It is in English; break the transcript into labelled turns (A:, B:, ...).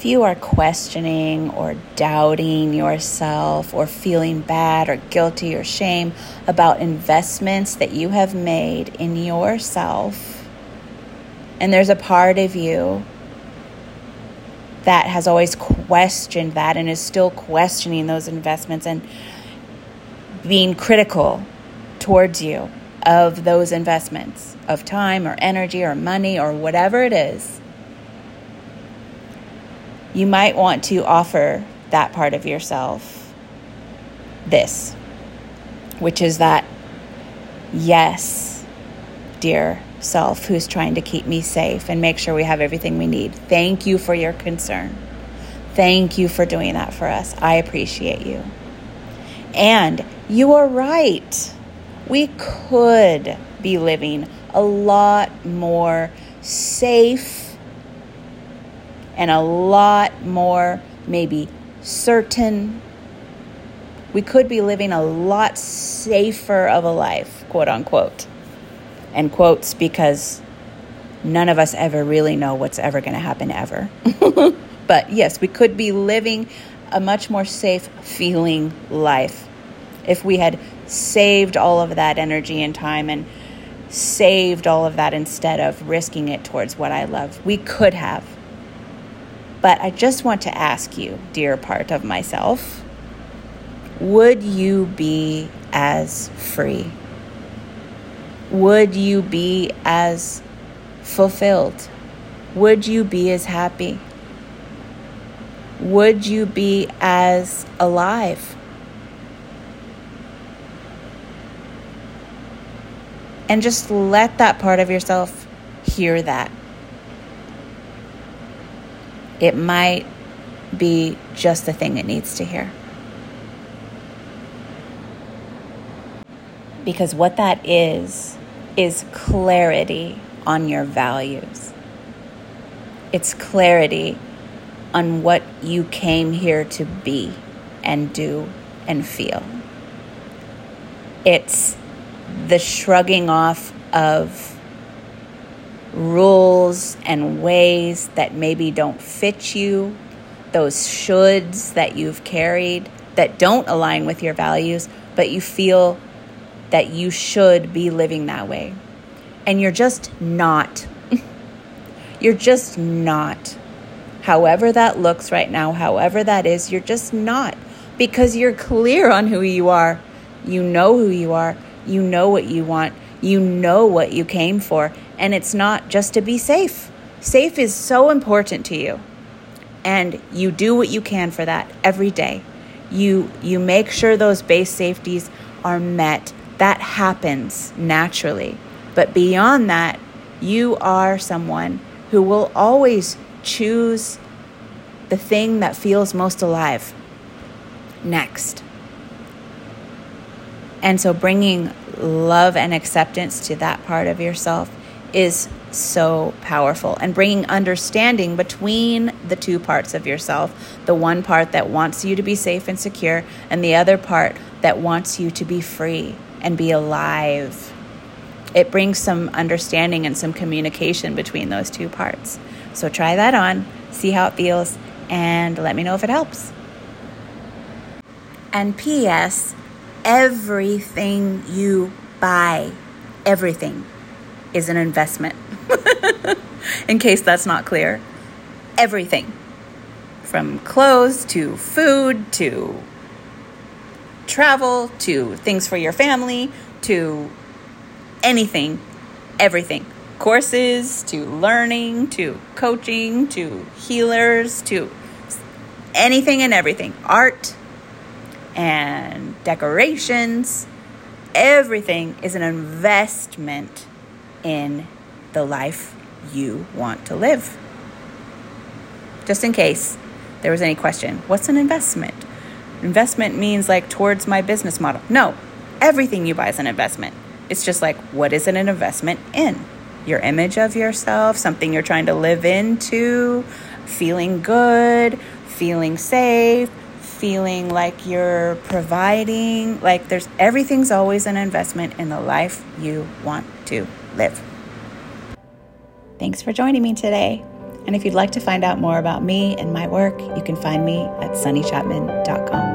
A: If you are questioning or doubting yourself or feeling bad or guilty or shame about investments that you have made in yourself, and there's a part of you that has always questioned that and is still questioning those investments and being critical towards you of those investments of time or energy or money or whatever it is you might want to offer that part of yourself this, which is that, yes, dear self who's trying to keep me safe and make sure we have everything we need. Thank you for your concern. Thank you for doing that for us. I appreciate you. And you are right. We could be living a lot more safe and a lot more maybe certain. We could be living a lot safer of a life, quote unquote. And quotes because none of us ever really know what's ever going to happen ever. but yes, we could be living a much more safe feeling life if we had saved all of that energy and time and saved all of that instead of risking it towards what I love. We could have. But I just want to ask you, dear part of myself, would you be as free? Would you be as fulfilled? Would you be as happy? Would you be as alive? And just let that part of yourself hear that. It might be just the thing it needs to hear. Because what that is, is clarity on your values. It's clarity on what you came here to be and do and feel. It's the shrugging off of rules and ways that maybe don't fit you, those shoulds that you've carried that don't align with your values, but you feel that you should be living that way. And you're just not. you're just not. However, that looks right now, however, that is, you're just not because you're clear on who you are. You know who you are. You know what you want. You know what you came for and it's not just to be safe. Safe is so important to you. And you do what you can for that every day. You you make sure those base safeties are met. That happens naturally. But beyond that, you are someone who will always choose the thing that feels most alive next. And so bringing love and acceptance to that part of yourself is so powerful and bringing understanding between the two parts of yourself the one part that wants you to be safe and secure, and the other part that wants you to be free and be alive. It brings some understanding and some communication between those two parts. So try that on, see how it feels, and let me know if it helps. And P.S. Everything you buy, everything is an investment. In case that's not clear, everything from clothes to food to travel to things for your family to anything, everything. Courses to learning to coaching to healers to anything and everything. Art and decorations everything is an investment in the life you want to live. Just in case there was any question, what's an investment? Investment means like towards my business model. No, everything you buy is an investment. It's just like, what is it an investment in? Your image of yourself, something you're trying to live into, feeling good, feeling safe, feeling like you're providing. Like there's everything's always an investment in the life you want to live. Thanks for joining me today. And if you'd like to find out more about me and my work, you can find me at sunnychapman.com.